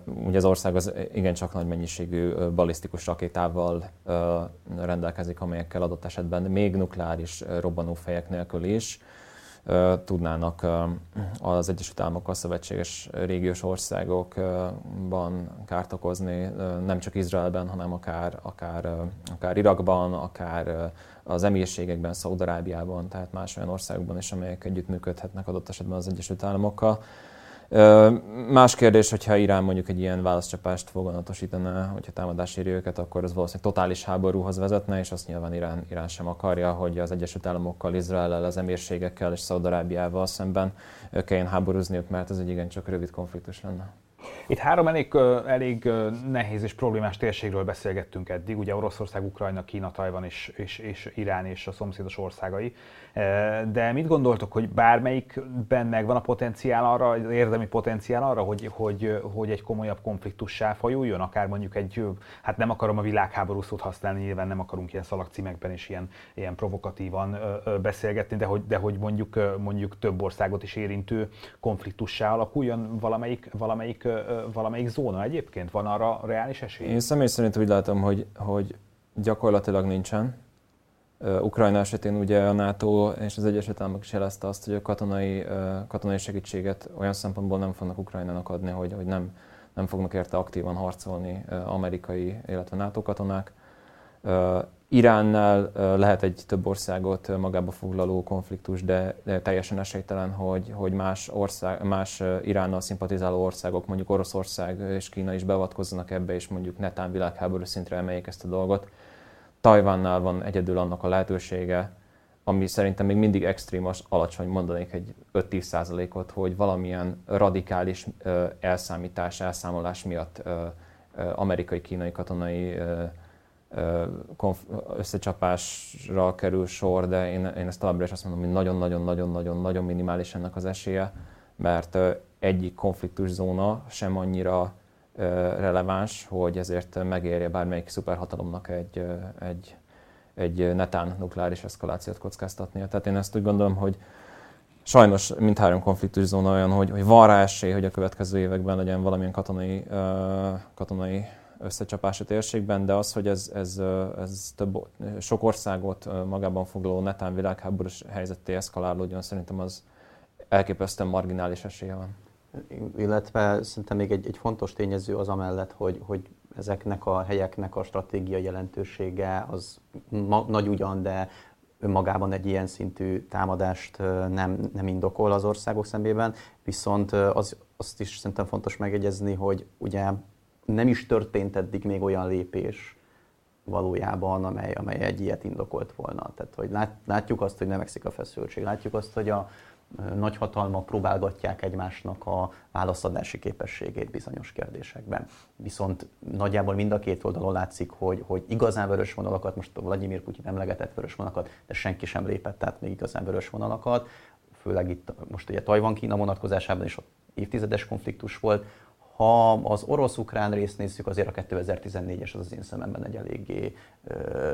Ugye az ország az igencsak nagy mennyiségű balisztikus rakétával rendelkezik, amelyekkel adott esetben még nukleáris robbanófejek nélkül is tudnának az Egyesült Államokkal szövetséges régiós országokban kárt okozni, nem csak Izraelben, hanem akár, akár, akár Irakban, akár az emírségekben, Szaudarábiában, tehát más olyan országokban is, amelyek együttműködhetnek adott esetben az Egyesült Államokkal. Más kérdés, hogyha Irán mondjuk egy ilyen válaszcsapást foganatosítaná, hogyha támadás éri őket, akkor ez valószínűleg totális háborúhoz vezetne, és azt nyilván Irán, Irán sem akarja, hogy az Egyesült Államokkal, Izraellel, az emírségekkel és Szaudarábiával szemben kelljen háborúzniuk, mert ez egy igencsak rövid konfliktus lenne. Itt három elég, elég nehéz és problémás térségről beszélgettünk eddig, ugye Oroszország, Ukrajna, Kína, Tajvan és, és, és Irán és a szomszédos országai. De mit gondoltok, hogy bármelyikben megvan a potenciál arra, az érdemi potenciál arra, hogy, hogy, hogy egy komolyabb konfliktussá fajuljon, akár mondjuk egy, hát nem akarom a világháború szót használni, nyilván nem akarunk ilyen szalagcímekben és ilyen, ilyen provokatívan beszélgetni, de hogy, de hogy mondjuk, mondjuk több országot is érintő konfliktussá alakuljon valamelyik, valamelyik, valamelyik zóna egyébként? Van arra reális esély? Én személy szerint úgy látom, hogy, hogy gyakorlatilag nincsen Ukrajna esetén ugye a NATO és az Egyesült Államok is jelezte azt, hogy a katonai, katonai segítséget olyan szempontból nem fognak Ukrajnának adni, hogy, hogy nem, nem fognak érte aktívan harcolni amerikai, illetve NATO katonák. Iránnál lehet egy több országot magába foglaló konfliktus, de, teljesen esélytelen, hogy, hogy más, ország, más Iránnal szimpatizáló országok, mondjuk Oroszország és Kína is beavatkozzanak ebbe, és mondjuk netán világháború szintre emeljék ezt a dolgot. Tajvannál van egyedül annak a lehetősége, ami szerintem még mindig extrém, alacsony, mondanék egy 5-10 százalékot, hogy valamilyen radikális elszámítás, elszámolás miatt amerikai-kínai katonai összecsapásra kerül sor, de én, én ezt továbbra is azt mondom, hogy nagyon-nagyon-nagyon-nagyon-nagyon minimális ennek az esélye, mert egyik konfliktuszóna sem annyira releváns, hogy ezért megérje bármelyik szuperhatalomnak egy, egy, egy netán nukleáris eszkalációt kockáztatnia. Tehát én ezt úgy gondolom, hogy sajnos mindhárom konfliktuszóna olyan, hogy, hogy van rá esély, hogy a következő években legyen valamilyen katonai, katonai összecsapás a térségben, de az, hogy ez, ez, ez több, sok országot magában foglaló netán világháborús helyzetté eszkalálódjon, szerintem az elképesztően marginális esélye van. Illetve szerintem még egy, egy fontos tényező az amellett, hogy, hogy ezeknek a helyeknek a stratégiai jelentősége az ma, nagy ugyan, de önmagában egy ilyen szintű támadást nem, nem indokol az országok szemében, viszont az, azt is szerintem fontos megegyezni, hogy ugye nem is történt eddig még olyan lépés valójában, amely, amely egy ilyet indokolt volna. Tehát, hogy lát, látjuk azt, hogy növekszik a feszültség, látjuk azt, hogy a nagyhatalmak próbálgatják egymásnak a válaszadási képességét bizonyos kérdésekben. Viszont nagyjából mind a két oldalon látszik, hogy, hogy igazán vörös vonalakat, most Vladimir Putyin emlegetett vörös vonalakat, de senki sem lépett át még igazán vörös vonalakat, főleg itt most ugye Tajvan-Kína vonatkozásában is évtizedes konfliktus volt, ha az orosz-ukrán részt nézzük, azért a 2014-es az az én szememben egy eléggé ö,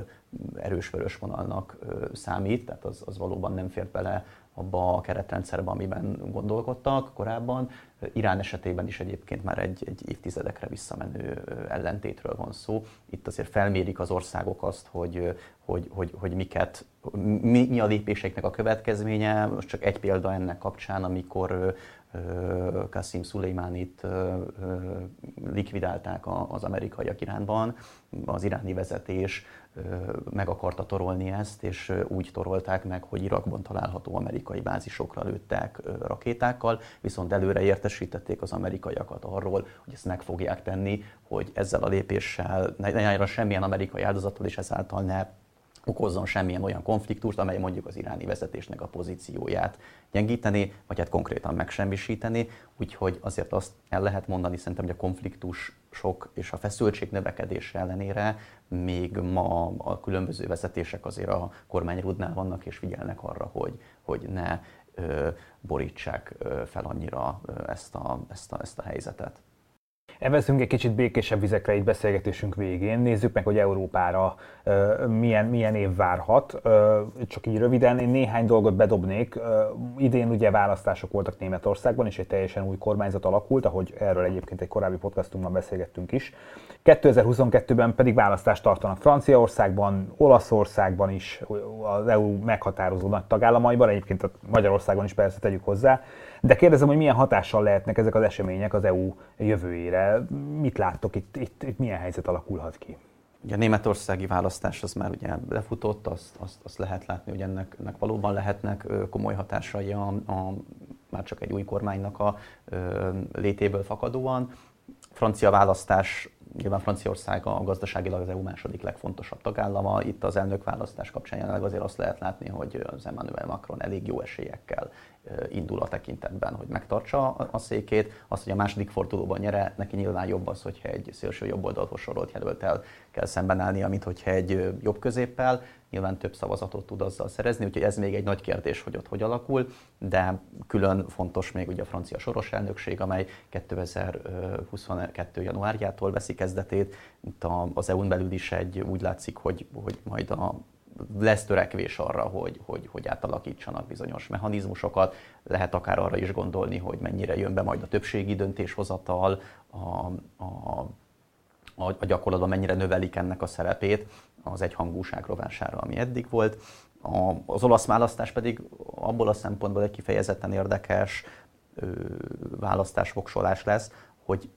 erős vörös vonalnak ö, számít, tehát az, az valóban nem fért bele abba a keretrendszerbe, amiben gondolkodtak korábban. Irán esetében is egyébként már egy, egy évtizedekre visszamenő ellentétről van szó. Itt azért felmérik az országok azt, hogy, hogy, hogy, hogy miket, mi, mi a lépéseknek a következménye. Most csak egy példa ennek kapcsán, amikor Qasim Suleimánit likvidálták az amerikaiak Iránban, az iráni vezetés meg akarta torolni ezt, és úgy torolták meg, hogy Irakban található amerikai bázisokra lőttek rakétákkal, viszont előre értesítették az amerikaiakat arról, hogy ezt meg fogják tenni, hogy ezzel a lépéssel ne járjon semmilyen amerikai áldozattól, és ezáltal ne okozzon semmilyen olyan konfliktust, amely mondjuk az iráni vezetésnek a pozícióját gyengíteni, vagy hát konkrétan megsemmisíteni. Úgyhogy azért azt el lehet mondani szerintem, hogy a konfliktus sok és a feszültség növekedése ellenére még ma a különböző vezetések azért a kormányrudnál vannak és figyelnek arra, hogy, hogy ne ö, borítsák fel annyira ezt, a, ezt, a, ezt a helyzetet. Evezünk egy kicsit békésebb vizekre egy beszélgetésünk végén. Nézzük meg, hogy Európára milyen, milyen év várhat. Csak így röviden, én néhány dolgot bedobnék. Idén ugye választások voltak Németországban, és egy teljesen új kormányzat alakult, ahogy erről egyébként egy korábbi podcastunkban beszélgettünk is. 2022-ben pedig választást tartanak Franciaországban, Olaszországban is, az EU meghatározó nagy tagállamaiban, egyébként Magyarországon is persze tegyük hozzá. De kérdezem, hogy milyen hatással lehetnek ezek az események az EU jövőjére? Mit láttok itt, itt, itt milyen helyzet alakulhat ki? Ugye a németországi választás az már ugye lefutott, azt, azt, azt lehet látni, hogy ennek, ennek valóban lehetnek komoly hatásai a, a, már csak egy új kormánynak a ö, létéből fakadóan. Francia választás Nyilván Franciaország a gazdaságilag az EU második legfontosabb tagállama. Itt az elnökválasztás kapcsán jelenleg azért azt lehet látni, hogy az Emmanuel Macron elég jó esélyekkel indul a tekintetben, hogy megtartsa a székét. Az, hogy a második fordulóban nyere, neki nyilván jobb az, hogyha egy szélső jobb oldalhoz sorolt jelöltel kell szemben állnia, mint hogyha egy jobb középpel. Nyilván több szavazatot tud azzal szerezni, úgyhogy ez még egy nagy kérdés, hogy ott hogy alakul, de külön fontos még ugye a francia soros elnökség, amely 2022. januárjától veszi kezdetét. Az EU-n belül is egy úgy látszik, hogy, hogy majd a lesz törekvés arra, hogy, hogy, hogy átalakítsanak bizonyos mechanizmusokat. Lehet akár arra is gondolni, hogy mennyire jön be majd a többségi döntéshozatal, a, a, a, a gyakorlatban mennyire növelik ennek a szerepét az egyhangúság rovására, ami eddig volt. A, az olasz választás pedig abból a szempontból egy kifejezetten érdekes ö, választásvoksolás lesz, hogy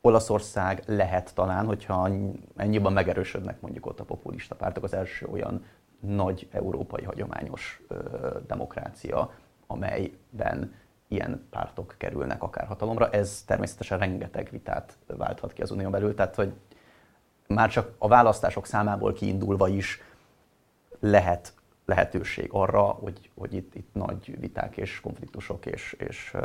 Olaszország lehet talán, hogyha ennyiben megerősödnek mondjuk ott a populista pártok, az első olyan nagy európai hagyományos ö, demokrácia, amelyben ilyen pártok kerülnek akár hatalomra. Ez természetesen rengeteg vitát válthat ki az unión belül, tehát hogy már csak a választások számából kiindulva is lehet lehetőség arra, hogy, hogy itt, itt nagy viták és konfliktusok és, és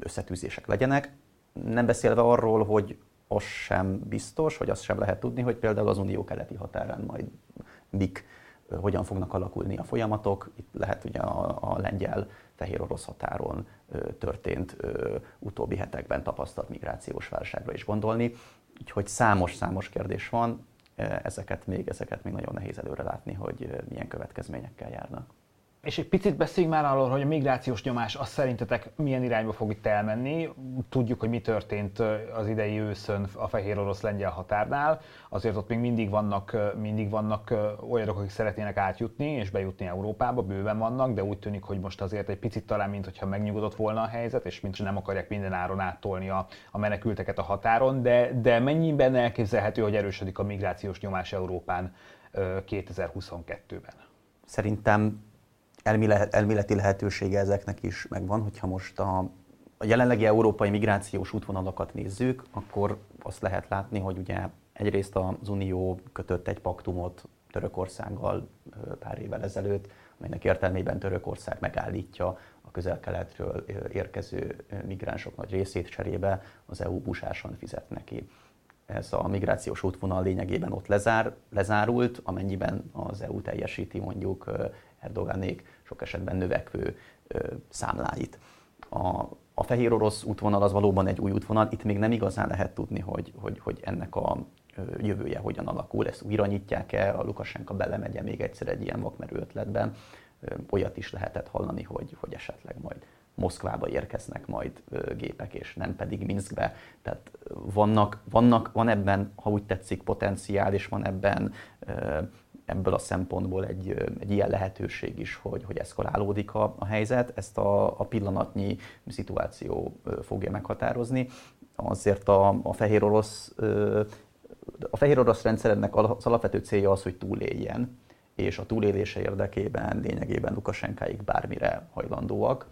összetűzések legyenek. Nem beszélve arról, hogy az sem biztos, hogy azt sem lehet tudni, hogy például az unió keleti határán majd mik, hogyan fognak alakulni a folyamatok. Itt lehet ugye a, a lengyel fehér orosz határon történt utóbbi hetekben tapasztalt migrációs válságra is gondolni. Úgyhogy számos-számos kérdés van, ezeket még, ezeket még nagyon nehéz előre látni, hogy milyen következményekkel járnak. És egy picit beszéljünk már arról, hogy a migrációs nyomás azt szerintetek milyen irányba fog itt elmenni. Tudjuk, hogy mi történt az idei őszön a fehér orosz-lengyel határnál. Azért ott még mindig vannak, mindig vannak olyanok, akik szeretnének átjutni és bejutni Európába, bőven vannak, de úgy tűnik, hogy most azért egy picit talán, mintha megnyugodott volna a helyzet, és mint nem akarják minden áron áttolni a, a menekülteket a határon, de, de mennyiben elképzelhető, hogy erősödik a migrációs nyomás Európán 2022-ben? Szerintem elméleti lehetősége ezeknek is megvan, hogyha most a, a jelenlegi európai migrációs útvonalakat nézzük, akkor azt lehet látni, hogy ugye egyrészt az Unió kötött egy paktumot Törökországgal pár évvel ezelőtt, amelynek értelmében Törökország megállítja a közel-keletről érkező migránsok nagy részét cserébe, az EU busáson fizet neki. Ez a migrációs útvonal lényegében ott lezár, lezárult, amennyiben az EU teljesíti mondjuk Erdoganék sok esetben növekvő számláit. A, a fehér orosz útvonal az valóban egy új útvonal, itt még nem igazán lehet tudni, hogy, hogy, hogy ennek a jövője hogyan alakul, ezt újra nyitják-e, a Lukasenka belemegye még egyszer egy ilyen vakmerő ötletben. Olyat is lehetett hallani, hogy, hogy esetleg majd Moszkvába érkeznek majd gépek, és nem pedig Minskbe. Tehát vannak, vannak, van ebben, ha úgy tetszik, potenciál, és van ebben ebből a szempontból egy, egy ilyen lehetőség is, hogy, hogy eszkalálódik a, a helyzet. Ezt a, a pillanatnyi szituáció fogja meghatározni. Azért a, a fehér orosz a fehér orosz rendszernek az alapvető célja az, hogy túléljen, és a túlélése érdekében lényegében Lukasenkáig bármire hajlandóak,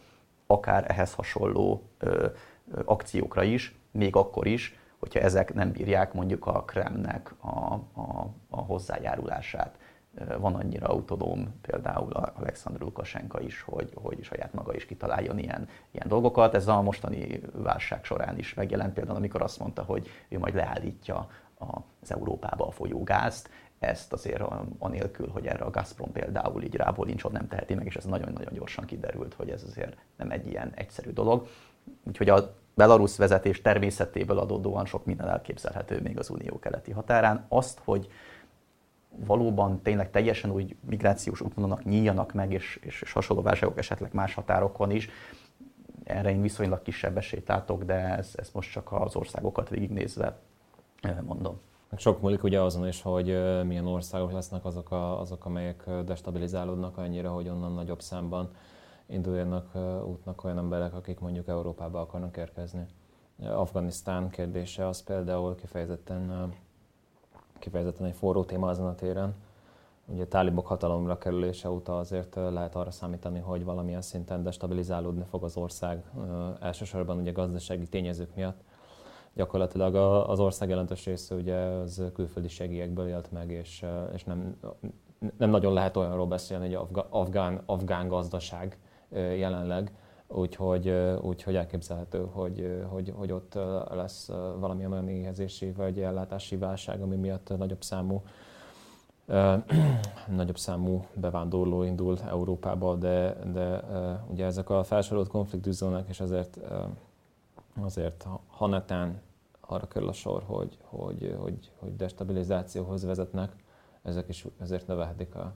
akár ehhez hasonló ö, ö, akciókra is, még akkor is, hogyha ezek nem bírják mondjuk a Kremnek a, a, a hozzájárulását. Van annyira autonóm például Alexandr Lukasenka is, hogy, hogy saját maga is kitaláljon ilyen, ilyen dolgokat. Ez a mostani válság során is megjelent például, amikor azt mondta, hogy ő majd leállítja az Európába a folyógázt, ezt azért anélkül, hogy erre a Gazprom például így rábólincsod nem teheti meg, és ez nagyon-nagyon gyorsan kiderült, hogy ez azért nem egy ilyen egyszerű dolog. Úgyhogy a Belarus vezetés természetéből adódóan sok minden elképzelhető még az unió keleti határán. Azt, hogy valóban tényleg teljesen új migrációs útvonalak nyíljanak meg, és, és, és hasonló válságok esetleg más határokon is, erre én viszonylag kisebb esélyt látok, de ez, ez most csak az országokat végignézve mondom. Sok múlik ugye azon is, hogy milyen országok lesznek azok, a, azok amelyek destabilizálódnak annyira, hogy onnan nagyobb számban induljanak útnak olyan emberek, akik mondjuk Európába akarnak érkezni. Afganisztán kérdése az például kifejezetten, kifejezetten egy forró téma azon a téren. Ugye a tálibok hatalomra kerülése óta azért lehet arra számítani, hogy valamilyen szinten destabilizálódni fog az ország, elsősorban ugye gazdasági tényezők miatt gyakorlatilag az ország jelentős része ugye az külföldi segélyekből élt meg, és, és nem, nem nagyon lehet olyanról beszélni, hogy afgán, afgán gazdaság jelenleg, úgyhogy, úgyhogy elképzelhető, hogy, hogy, hogy ott lesz valamilyen olyan éhezési vagy ellátási válság, ami miatt nagyobb számú nagyobb számú bevándorló indul Európába, de, de ugye ezek a felsorolt konfliktuszónák, és ezért azért ha netán arra kerül a sor, hogy, hogy, hogy, hogy destabilizációhoz vezetnek, ezek is ezért növelhetik a,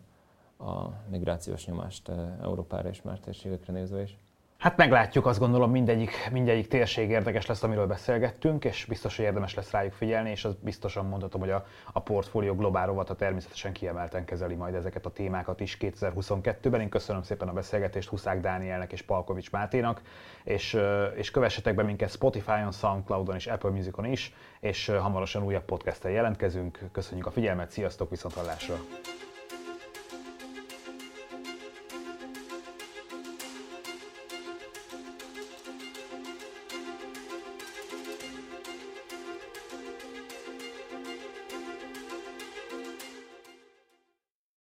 a migrációs nyomást Európára és más térségekre nézve is. Hát meglátjuk, azt gondolom mindegyik, mindegyik térség érdekes lesz, amiről beszélgettünk, és biztos, hogy érdemes lesz rájuk figyelni, és az biztosan mondhatom, hogy a, a portfólió globál rovata természetesen kiemelten kezeli majd ezeket a témákat is 2022-ben. Én köszönöm szépen a beszélgetést Huszák Dánielnek és Palkovics Máténak, és, és kövessetek be minket Spotify-on, Soundcloud-on és Apple Musicon is, és hamarosan újabb podcasttel jelentkezünk. Köszönjük a figyelmet, sziasztok, viszont hallásra!